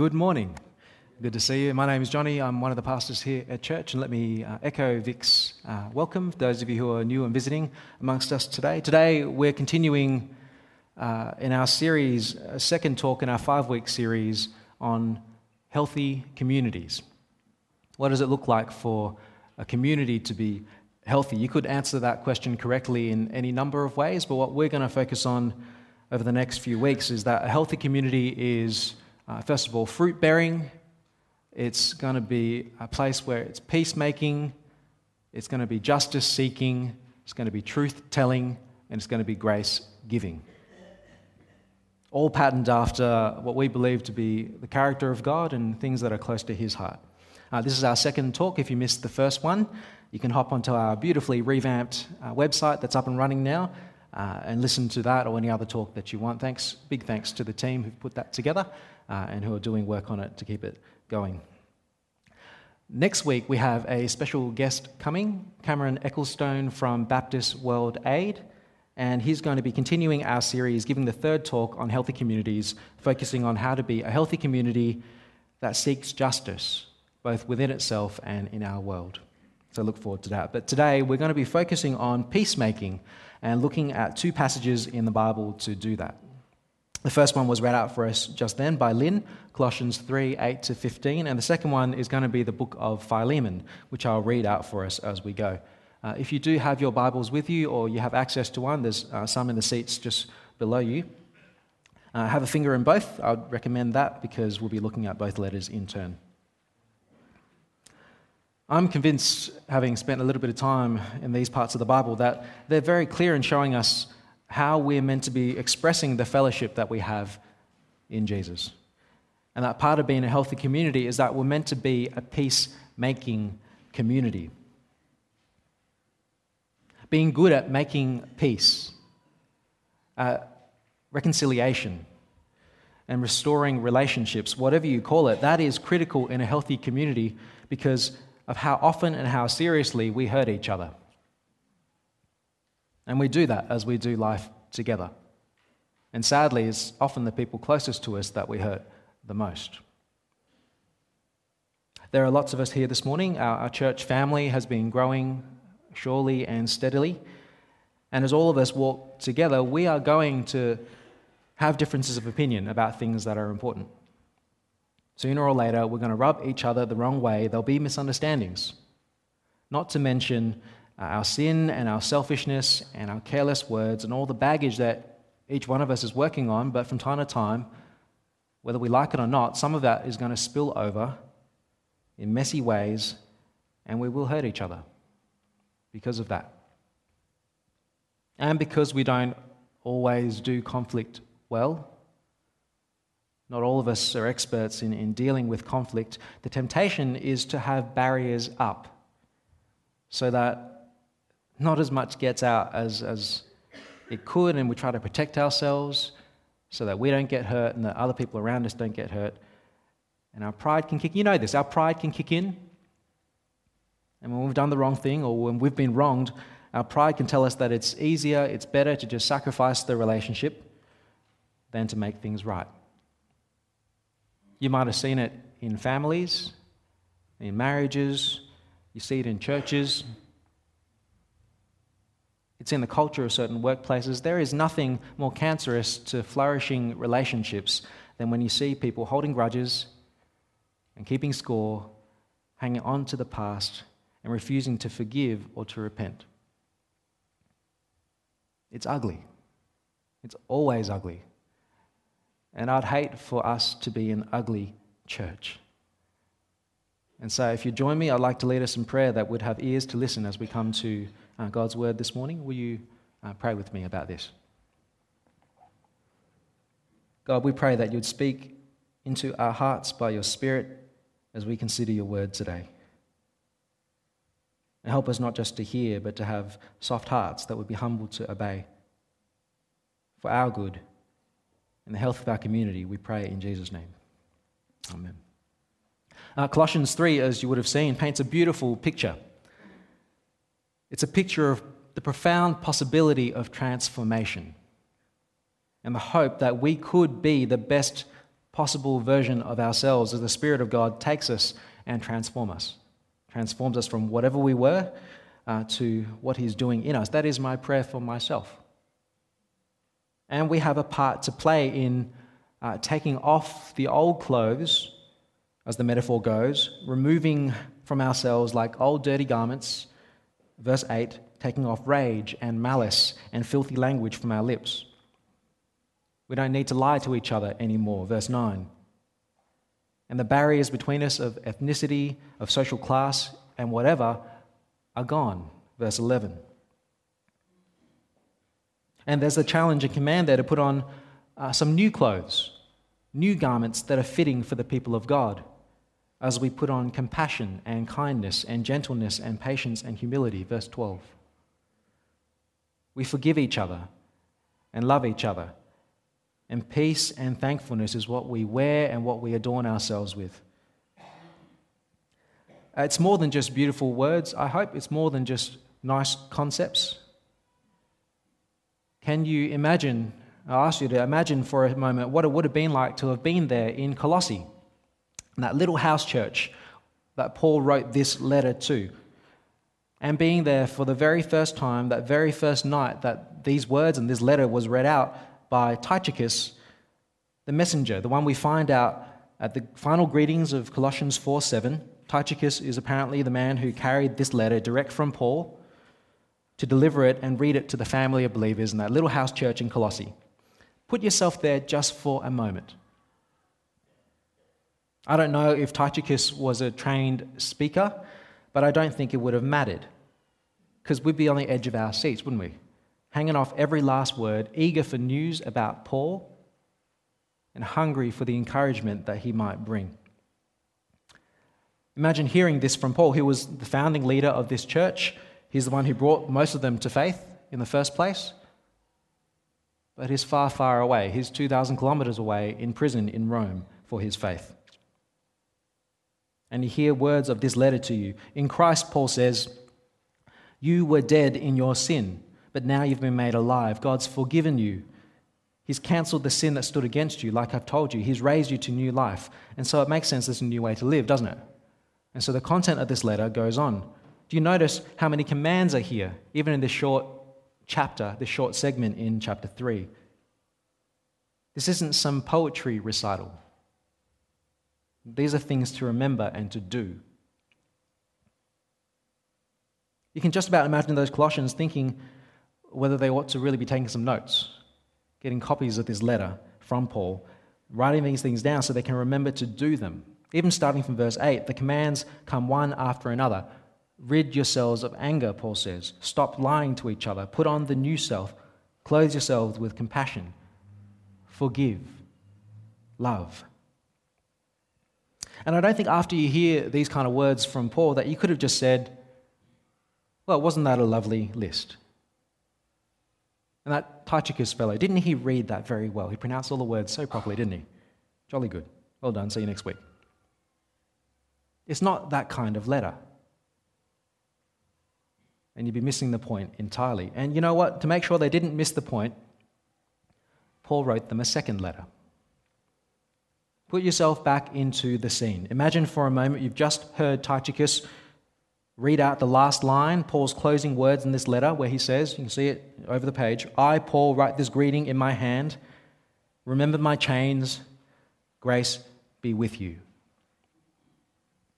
Good morning. Good to see you. My name is Johnny. I'm one of the pastors here at church, and let me uh, echo Vic's uh, welcome for those of you who are new and visiting amongst us today. Today, we're continuing uh, in our series, a second talk in our five week series on healthy communities. What does it look like for a community to be healthy? You could answer that question correctly in any number of ways, but what we're going to focus on over the next few weeks is that a healthy community is, uh, first of all, fruit bearing. It's going to be a place where it's peacemaking, it's going to be justice seeking, it's going to be truth telling, and it's going to be grace giving. All patterned after what we believe to be the character of God and things that are close to His heart. Uh, this is our second talk. If you missed the first one, you can hop onto our beautifully revamped uh, website that's up and running now uh, and listen to that or any other talk that you want. Thanks, big thanks to the team who've put that together uh, and who are doing work on it to keep it going. Next week, we have a special guest coming, Cameron Ecclestone from Baptist World Aid, and he's going to be continuing our series, giving the third talk on healthy communities, focusing on how to be a healthy community that seeks justice, both within itself and in our world. So look forward to that. But today, we're going to be focusing on peacemaking and looking at two passages in the Bible to do that. The first one was read out for us just then by Lynn, Colossians 3 8 to 15. And the second one is going to be the book of Philemon, which I'll read out for us as we go. Uh, if you do have your Bibles with you or you have access to one, there's uh, some in the seats just below you. Uh, have a finger in both. I'd recommend that because we'll be looking at both letters in turn. I'm convinced, having spent a little bit of time in these parts of the Bible, that they're very clear in showing us how we're meant to be expressing the fellowship that we have in Jesus. And that part of being a healthy community is that we're meant to be a peace-making community. Being good at making peace, reconciliation, and restoring relationships, whatever you call it, that is critical in a healthy community because of how often and how seriously we hurt each other. And we do that as we do life together. And sadly, it's often the people closest to us that we hurt the most. There are lots of us here this morning. Our, our, church family has been growing surely and steadily. And as all of us walk together, we are going to have differences of opinion about things that are important. Sooner or later, we're going to rub each other the wrong way. There'll be misunderstandings. Not to mention uh, our sin and our selfishness and our careless words and all the baggage that each one of us is working on, but from time to time, whether we like it or not, some of that is going to spill over in messy ways, and we will hurt each other because of that. And because we don't always do conflict well, not all of us are experts in, in dealing with conflict. The temptation is to have barriers up so that not as much gets out as, as it could, and we try to protect ourselves so that we don't get hurt and that other people around us don't get hurt. And our pride can kick, you know this, our pride can kick in. And when we've done the wrong thing or when we've been wronged, our pride can tell us that it's easier, it's better to just sacrifice the relationship than to make things right. You might have seen it in families, in marriages, you see it in churches. It's in the culture of certain workplaces. There is nothing more cancerous to flourishing relationships than when you see people holding grudges and keeping score, hanging on to the past, and refusing to forgive or to repent. It's ugly. It's always ugly. And I'd hate for us to be an ugly church. And so, if you join me, I'd like to lead us in prayer that would have ears to listen as we come to uh, God's word this morning. Will you uh, pray with me about this? God, we pray that you'd speak into our hearts by your Spirit as we consider your word today. And help us not just to hear, but to have soft hearts that would be humble to obey for our good and the health of our community, we pray in Jesus' name. Amen. Uh, Colossians 3, as you would have seen, paints a beautiful picture. It's a picture of the profound possibility of transformation and the hope that we could be the best possible version of ourselves as the Spirit of God takes us and transforms us. Transforms us from whatever we were uh, to what He's doing in us. That is my prayer for myself. And we have a part to play in uh, taking off the old clothes, as the metaphor goes, removing from ourselves like old dirty garments. Verse 8 taking off rage and malice and filthy language from our lips. We don't need to lie to each other anymore. Verse 9. And the barriers between us of ethnicity, of social class, and whatever are gone. Verse 11. And there's a challenge and command there to put on uh, some new clothes, new garments that are fitting for the people of God, as we put on compassion and kindness and gentleness and patience and humility. Verse 12. We forgive each other and love each other. And peace and thankfulness is what we wear and what we adorn ourselves with. It's more than just beautiful words, I hope. It's more than just nice concepts. Can you imagine? I ask you to imagine for a moment what it would have been like to have been there in Colossae, in that little house church that Paul wrote this letter to. And being there for the very first time, that very first night that these words and this letter was read out by Tychicus, the messenger, the one we find out at the final greetings of Colossians 4 7. Tychicus is apparently the man who carried this letter direct from Paul to deliver it and read it to the family of believers in that little house church in Colossae. Put yourself there just for a moment. I don't know if Tychicus was a trained speaker, but I don't think it would have mattered because we'd be on the edge of our seats, wouldn't we? Hanging off every last word, eager for news about Paul and hungry for the encouragement that he might bring. Imagine hearing this from Paul, who was the founding leader of this church. He's the one who brought most of them to faith in the first place. But he's far, far away. He's 2,000 kilometers away in prison in Rome for his faith. And you hear words of this letter to you. In Christ, Paul says, You were dead in your sin, but now you've been made alive. God's forgiven you. He's cancelled the sin that stood against you, like I've told you. He's raised you to new life. And so it makes sense there's a new way to live, doesn't it? And so the content of this letter goes on. Do you notice how many commands are here, even in this short chapter, this short segment in chapter 3? This isn't some poetry recital. These are things to remember and to do. You can just about imagine those Colossians thinking whether they ought to really be taking some notes, getting copies of this letter from Paul, writing these things down so they can remember to do them. Even starting from verse 8, the commands come one after another. Rid yourselves of anger, Paul says. Stop lying to each other. Put on the new self. Clothe yourselves with compassion. Forgive. Love. And I don't think after you hear these kind of words from Paul that you could have just said, well, wasn't that a lovely list? And that Tychicus fellow, didn't he read that very well? He pronounced all the words so properly, didn't he? Jolly good. Well done. See you next week. It's not that kind of letter and you'd be missing the point entirely. And you know what? To make sure they didn't miss the point, Paul wrote them a second letter. Put yourself back into the scene. Imagine for a moment you've just heard Tychicus read out the last line, Paul's closing words in this letter, where he says, you can see it over the page I, Paul, write this greeting in my hand. Remember my chains. Grace be with you.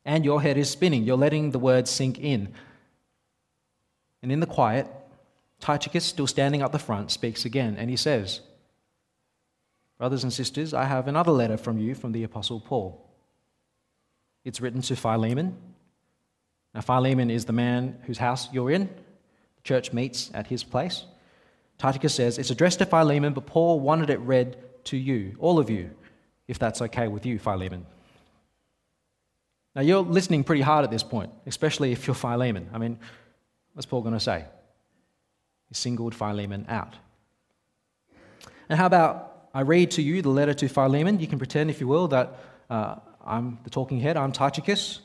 And your head is spinning. You're letting the words sink in. And in the quiet, Tychicus, still standing up the front, speaks again, and he says, Brothers and sisters, I have another letter from you from the Apostle Paul. It's written to Philemon. Now, Philemon is the man whose house you're in. The church meets at his place. Tychicus says, It's addressed to Philemon, but Paul wanted it read to you, all of you, if that's okay with you, Philemon. Now, you're listening pretty hard at this point, especially if you're Philemon. I mean, What's Paul going to say? He singled Philemon out. And how about I read to you the letter to Philemon? You can pretend, if you will, that uh, I'm the talking head, I'm Tychicus.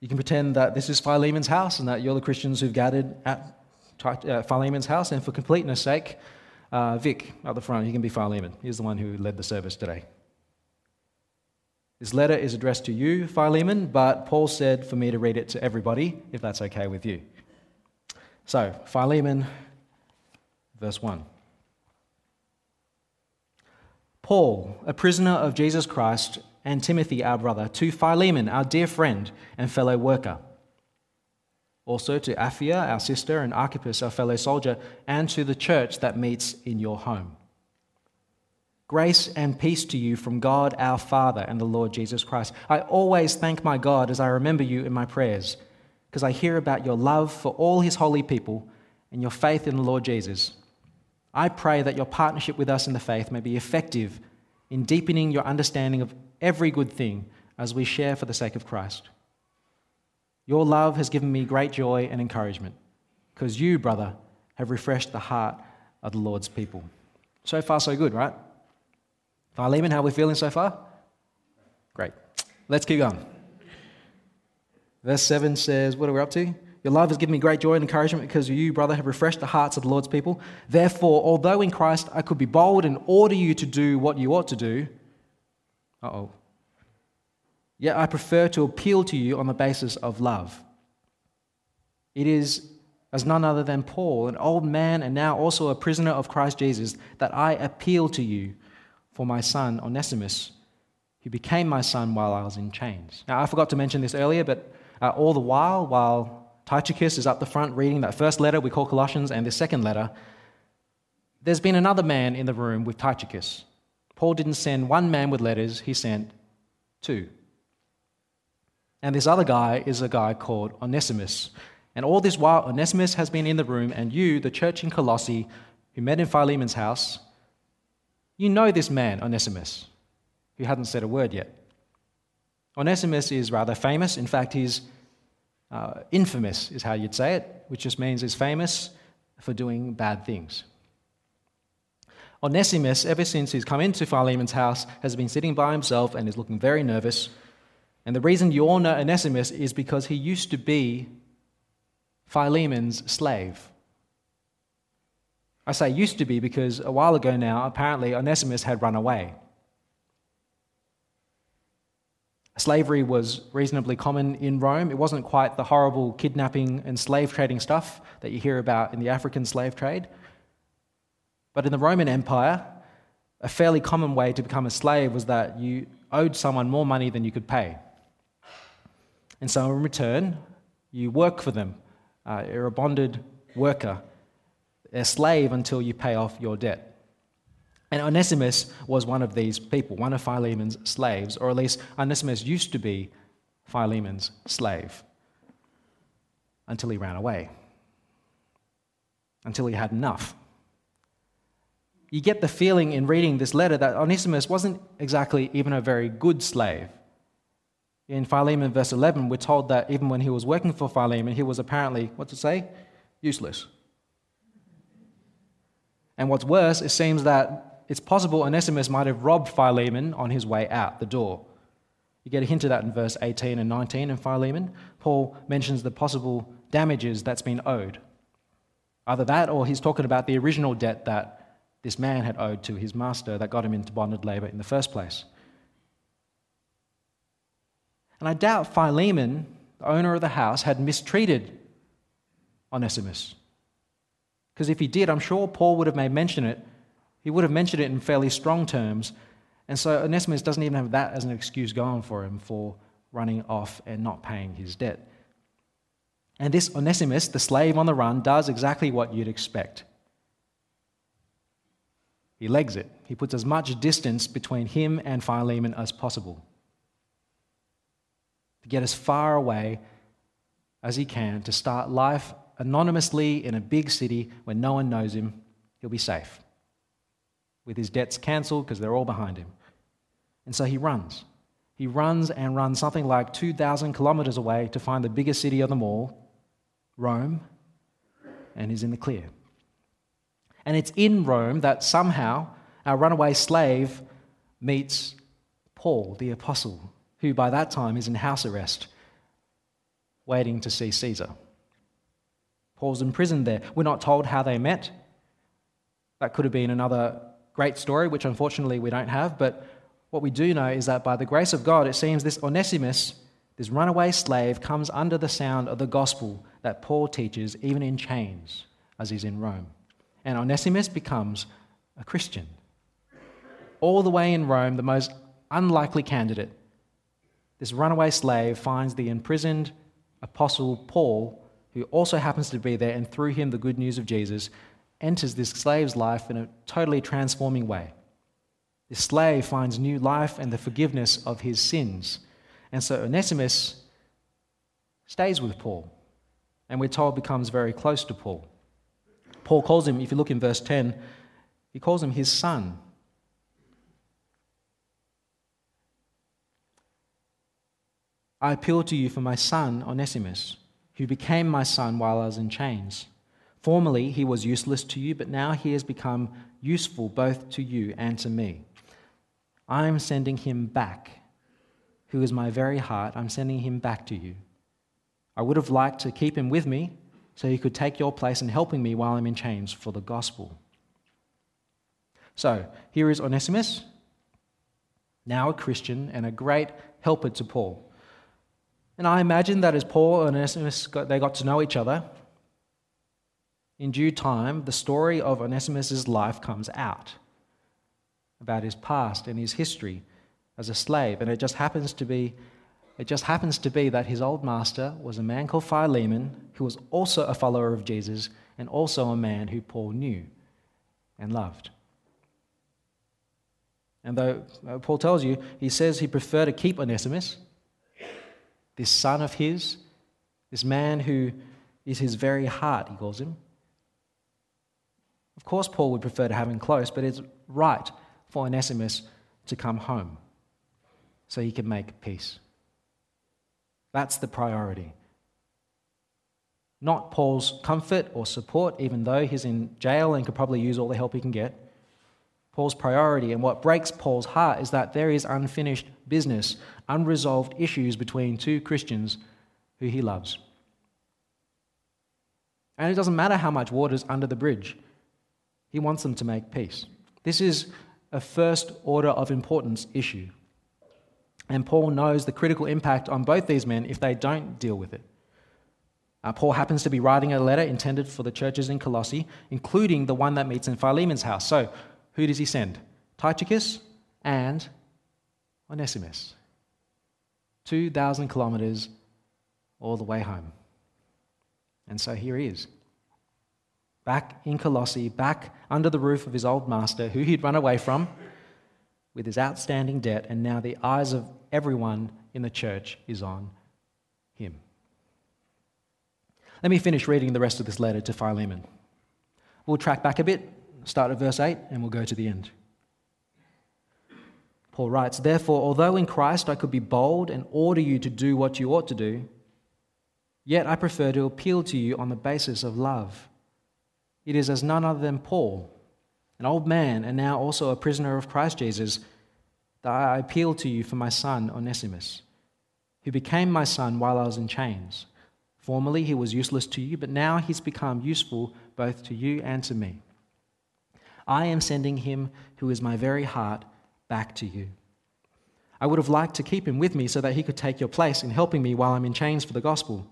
You can pretend that this is Philemon's house and that you're the Christians who've gathered at uh, Philemon's house. And for completeness' sake, uh, Vic at the front, he can be Philemon. He's the one who led the service today. This letter is addressed to you, Philemon, but Paul said for me to read it to everybody, if that's okay with you. So, Philemon, verse 1. Paul, a prisoner of Jesus Christ, and Timothy, our brother, to Philemon, our dear friend and fellow worker. Also to Apphia, our sister, and Archippus, our fellow soldier, and to the church that meets in your home. Grace and peace to you from God our Father and the Lord Jesus Christ. I always thank my God as I remember you in my prayers, because I hear about your love for all his holy people and your faith in the Lord Jesus. I pray that your partnership with us in the faith may be effective in deepening your understanding of every good thing as we share for the sake of Christ. Your love has given me great joy and encouragement, because you, brother, have refreshed the heart of the Lord's people. So far, so good, right? Philemon, how are we feeling so far? Great. Let's keep going. Verse 7 says, What are we up to? Your love has given me great joy and encouragement because you, brother, have refreshed the hearts of the Lord's people. Therefore, although in Christ I could be bold and order you to do what you ought to do, uh oh, yet I prefer to appeal to you on the basis of love. It is as none other than Paul, an old man and now also a prisoner of Christ Jesus, that I appeal to you for my son Onesimus, who became my son while I was in chains. Now, I forgot to mention this earlier, but uh, all the while, while Tychicus is up the front reading that first letter we call Colossians and the second letter, there's been another man in the room with Tychicus. Paul didn't send one man with letters, he sent two. And this other guy is a guy called Onesimus. And all this while, Onesimus has been in the room, and you, the church in Colossae, who met in Philemon's house, you know this man, Onesimus, who hadn't said a word yet. Onesimus is rather famous. In fact, he's uh, infamous, is how you'd say it, which just means he's famous for doing bad things. Onesimus, ever since he's come into Philemon's house, has been sitting by himself and is looking very nervous. And the reason you all know Onesimus is because he used to be Philemon's slave. I say used to be because a while ago now, apparently Onesimus had run away. Slavery was reasonably common in Rome. It wasn't quite the horrible kidnapping and slave trading stuff that you hear about in the African slave trade. But in the Roman Empire, a fairly common way to become a slave was that you owed someone more money than you could pay. And so, in return, you work for them. Uh, you're a bonded worker a slave until you pay off your debt. And Onesimus was one of these people, one of Philemon's slaves, or at least Onesimus used to be Philemon's slave until he ran away, until he had enough. You get the feeling in reading this letter that Onesimus wasn't exactly even a very good slave. In Philemon, verse 11, we're told that even when he was working for Philemon, he was apparently, what's it say? Useless. And what's worse, it seems that it's possible Onesimus might have robbed Philemon on his way out the door. You get a hint of that in verse 18 and 19 in Philemon. Paul mentions the possible damages that's been owed. Either that or he's talking about the original debt that this man had owed to his master that got him into bonded labor in the first place. And I doubt Philemon, the owner of the house, had mistreated Onesimus. Because if he did, I'm sure Paul would have made mention of it. He would have mentioned it in fairly strong terms. And so Onesimus doesn't even have that as an excuse going for him for running off and not paying his debt. And this Onesimus, the slave on the run, does exactly what you'd expect. He legs it. He puts as much distance between him and Philemon as possible to get as far away as he can to start life anonymously in a big city where no one knows him, he'll be safe. With his debts cancelled because they're all behind him. And so he runs. He runs and runs something like 2,000 kilometers away to find the biggest city of them all, Rome, and he's in the clear. And it's in Rome that somehow our runaway slave meets Paul, the apostle, who by that time is in house arrest, waiting to see Caesar. Paul's imprisoned there. We're not told how they met. That could have been another great story, which unfortunately we don't have. But what we do know is that by the grace of God, it seems this Onesimus, this runaway slave, comes under the sound of the gospel that Paul teaches, even in chains, as he's in Rome. And Onesimus becomes a Christian. All the way in Rome, the most unlikely candidate, this runaway slave finds the imprisoned apostle Paul, who also happens to be there, and through him, the good news of Jesus enters this slave's life in a totally transforming way. The slave finds new life and the forgiveness of his sins. And so Onesimus stays with Paul, and we're told becomes very close to Paul. Paul calls him, if you look in verse 10, he calls him his son. I appeal to you for my son, Onesimus, who became my son while I was in chains. Formerly he was useless to you, but now he has become useful both to you and to me. I am sending him back, who is my very heart. I'm sending him back to you. I would have liked to keep him with me so he could take your place in helping me while I'm in chains for the gospel. So here is Onesimus, now a Christian and a great helper to Paul. And I imagine that as Paul and Onesimus got, they got to know each other, in due time, the story of Onesimus' life comes out about his past and his history as a slave. And it just happens to be it just happens to be that his old master was a man called Philemon, who was also a follower of Jesus and also a man who Paul knew and loved. And though Paul tells you, he says he preferred to keep Onesimus, this son of his, this man who is his very heart, he calls him. Of course, Paul would prefer to have him close, but it's right for Onesimus to come home so he can make peace. That's the priority. Not Paul's comfort or support, even though he's in jail and could probably use all the help he can get. Paul's priority and what breaks Paul's heart is that there is unfinished business, unresolved issues between two Christians who he loves. And it doesn't matter how much water's under the bridge, he wants them to make peace. This is a first order of importance issue. And Paul knows the critical impact on both these men if they don't deal with it. Uh, Paul happens to be writing a letter intended for the churches in Colossae, including the one that meets in Philemon's house. So, who does he send? Tychicus and Onesimus. 2,000 kilometers all the way home. And so here he is, back in Colossae, back under the roof of his old master, who he'd run away from with his outstanding debt, and now the eyes of everyone in the church is on him. Let me finish reading the rest of this letter to Philemon. We'll track back a bit, start at verse 8, and we'll go to the end. Paul writes, Therefore, although in Christ I could be bold and order you to do what you ought to do, yet I prefer to appeal to you on the basis of love. It is as none other than Paul an old man and now also a prisoner of Christ Jesus, that I appeal to you for my son Onesimus, who became my son while I was in chains. Formerly he was useless to you, but now he's become useful both to you and to me. I am sending him, who is my very heart, back to you. I would have liked to keep him with me so that he could take your place in helping me while I'm in chains for the gospel.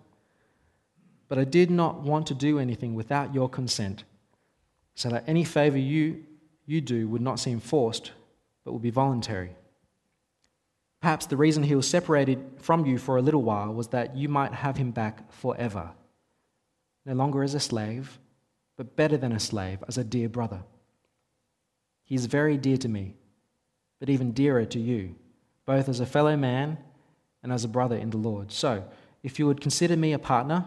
But I did not want to do anything without your consent so that any favor you, you do would not seem forced, but would be voluntary. Perhaps the reason he was separated from you for a little while was that you might have him back forever, no longer as a slave, but better than a slave, as a dear brother. He is very dear to me, but even dearer to you, both as a fellow man and as a brother in the Lord. So, if you would consider me a partner,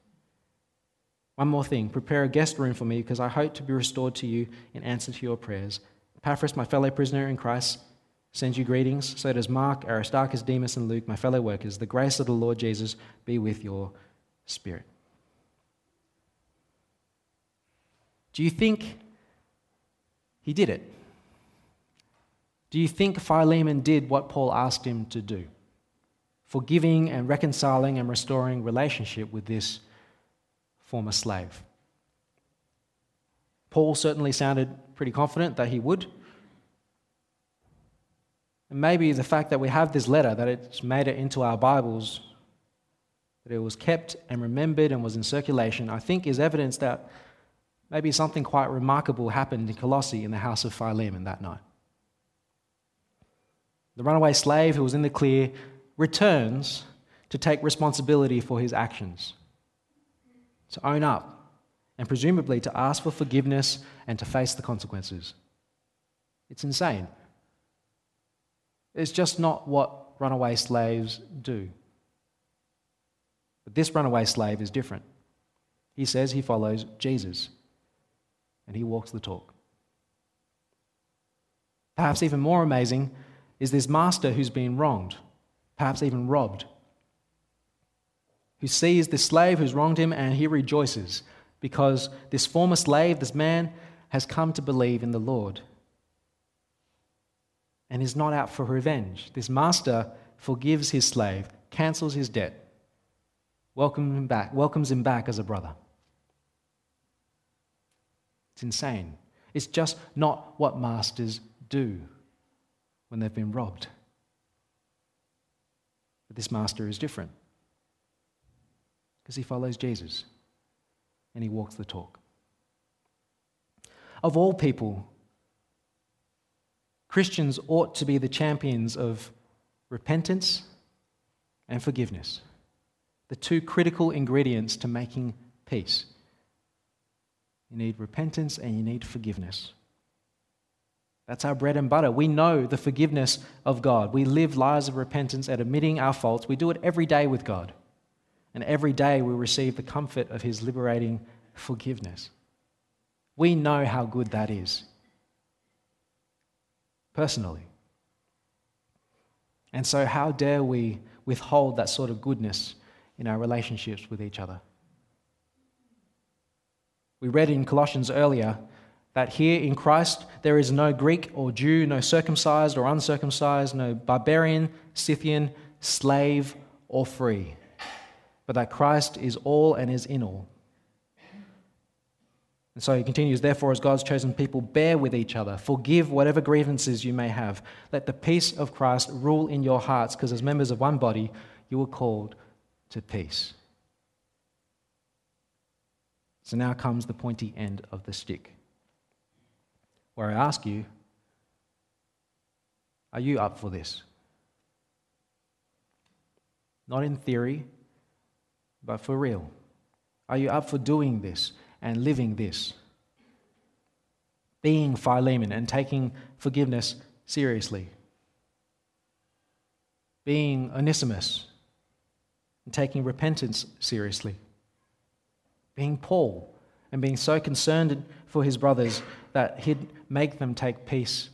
One more thing prepare a guest room for me because I hope to be restored to you in answer to your prayers. Epaphras, my fellow prisoner in Christ, sends you greetings. So does Mark, Aristarchus, Demas, and Luke, my fellow workers. The grace of the Lord Jesus be with your spirit. Do you think he did it? Do you think Philemon did what Paul asked him to do? Forgiving and reconciling and restoring relationship with this former slave. Paul certainly sounded pretty confident that he would. And maybe the fact that we have this letter, that it's made it into our Bibles, that it was kept and remembered and was in circulation, I think is evidence that maybe something quite remarkable happened in Colossae in the house of Philemon that night. The runaway slave who was in the clear returns to take responsibility for his actions, to own up, and presumably to ask for forgiveness and to face the consequences. It's insane. It's just not what runaway slaves do. But this runaway slave is different. He says he follows Jesus and he walks the talk. Perhaps even more amazing is this master who's been wronged, perhaps even robbed, who sees this slave who's wronged him and he rejoices because this former slave, this man, has come to believe in the Lord and is not out for revenge. This master forgives his slave, cancels his debt, welcomes him back, welcomes him back as a brother. It's insane. It's just not what masters do when they've been robbed. But this master is different because he follows Jesus and he walks the talk. Of all people, Christians ought to be the champions of repentance and forgiveness, the two critical ingredients to making peace. You need repentance and you need forgiveness. That's our bread and butter. We know the forgiveness of God. We live lives of repentance and admitting our faults. We do it every day with God. And every day we receive the comfort of His liberating forgiveness. We know how good that is. Personally. And so, how dare we withhold that sort of goodness in our relationships with each other? We read in Colossians earlier that here in Christ there is no Greek or Jew, no circumcised or uncircumcised, no barbarian, Scythian, slave, or free, but that Christ is all and is in all. And so he continues, therefore, as God's chosen people, bear with each other, forgive whatever grievances you may have. Let the peace of Christ rule in your hearts, because as members of one body, you were called to peace. So now comes the pointy end of the stick where I ask you, are you up for this? Not in theory, but for real. Are you up for doing this and living this? Being Philemon and taking forgiveness seriously. Being Onesimus and taking repentance seriously. Being Paul and being so concerned for his brothers that he'd make them take peace,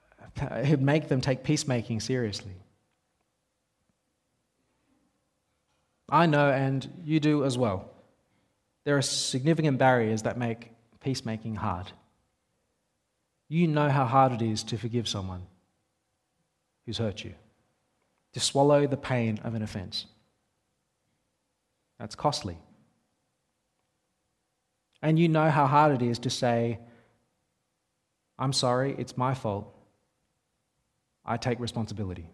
he'd make them take peacemaking seriously. I know, and you do as well. There are significant barriers that make peacemaking hard. You know how hard it is to forgive someone who's hurt you, to swallow the pain of an offense. That's costly. And you know how hard it is to say, I'm sorry, it's my fault. I take responsibility.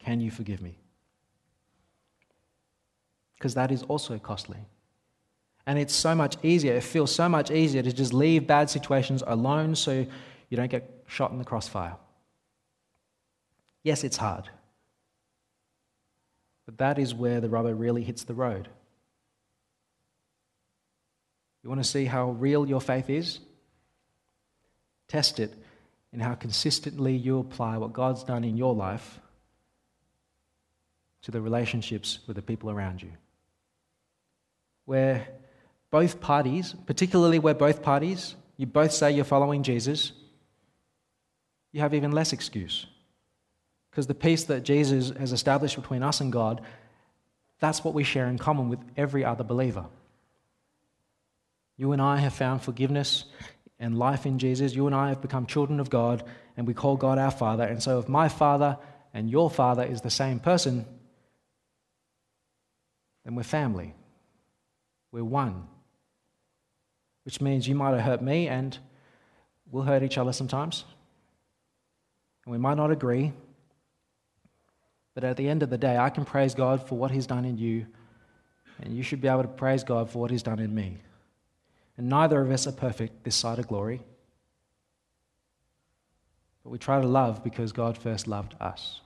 Can you forgive me? Because that is also costly. And it's so much easier, it feels so much easier to just leave bad situations alone so you don't get shot in the crossfire. Yes, it's hard. But that is where the rubber really hits the road. You want to see how real your faith is? Test it in how consistently you apply what God's done in your life to the relationships with the people around you. Where both parties, particularly where both parties, you both say you're following Jesus, you have even less excuse Because the peace that Jesus has established between us and God, that's what we share in common with every other believer. You and I have found forgiveness and life in Jesus. You and I have become children of God, and we call God our Father. And so, if my Father and your Father is the same person, then we're family. We're one. Which means you might have hurt me, and we'll hurt each other sometimes. And we might not agree. But at the end of the day, I can praise God for what He's done in you, and you should be able to praise God for what He's done in me. And neither of us are perfect this side of glory. But we try to love because God first loved us.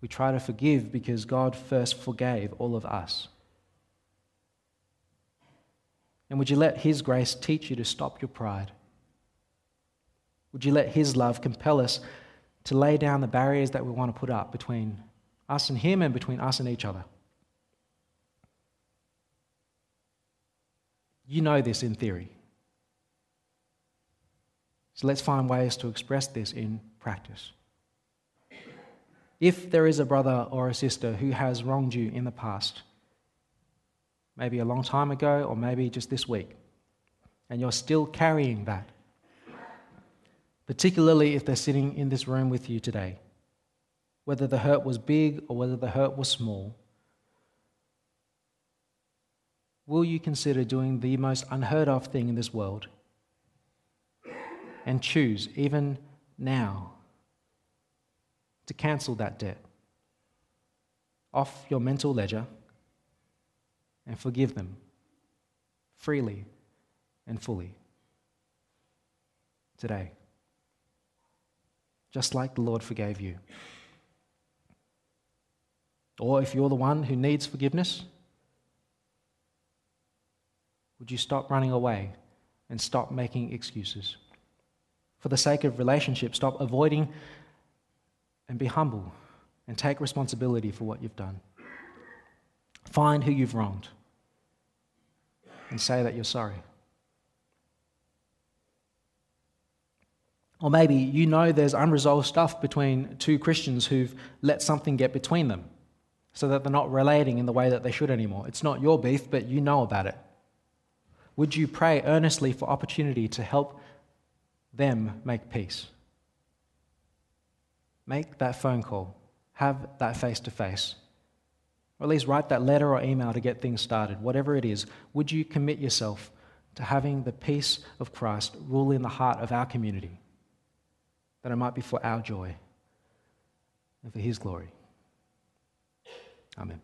We try to forgive because God first forgave all of us. And would you let His grace teach you to stop your pride? Would you let His love compel us to lay down the barriers that we want to put up between us and Him and between us and each other? You know this in theory. So let's find ways to express this in practice. If there is a brother or a sister who has wronged you in the past, maybe a long time ago or maybe just this week, and you're still carrying that, particularly if they're sitting in this room with you today, whether the hurt was big or whether the hurt was small, will you consider doing the most unheard of thing in this world and choose, even now, to cancel that debt off your mental ledger and forgive them freely and fully today, just like the Lord forgave you. Or if you're the one who needs forgiveness, would you stop running away and stop making excuses? For the sake of relationship, stop avoiding and be humble and take responsibility for what you've done. Find who you've wronged and say that you're sorry. Or maybe you know there's unresolved stuff between two Christians who've let something get between them so that they're not relating in the way that they should anymore. It's not your beef, but you know about it. Would you pray earnestly for opportunity to help them make peace? Make that phone call, have that face to face, or at least write that letter or email to get things started. Whatever it is, would you commit yourself to having the peace of Christ rule in the heart of our community, that it might be for our joy and for His glory? Amen.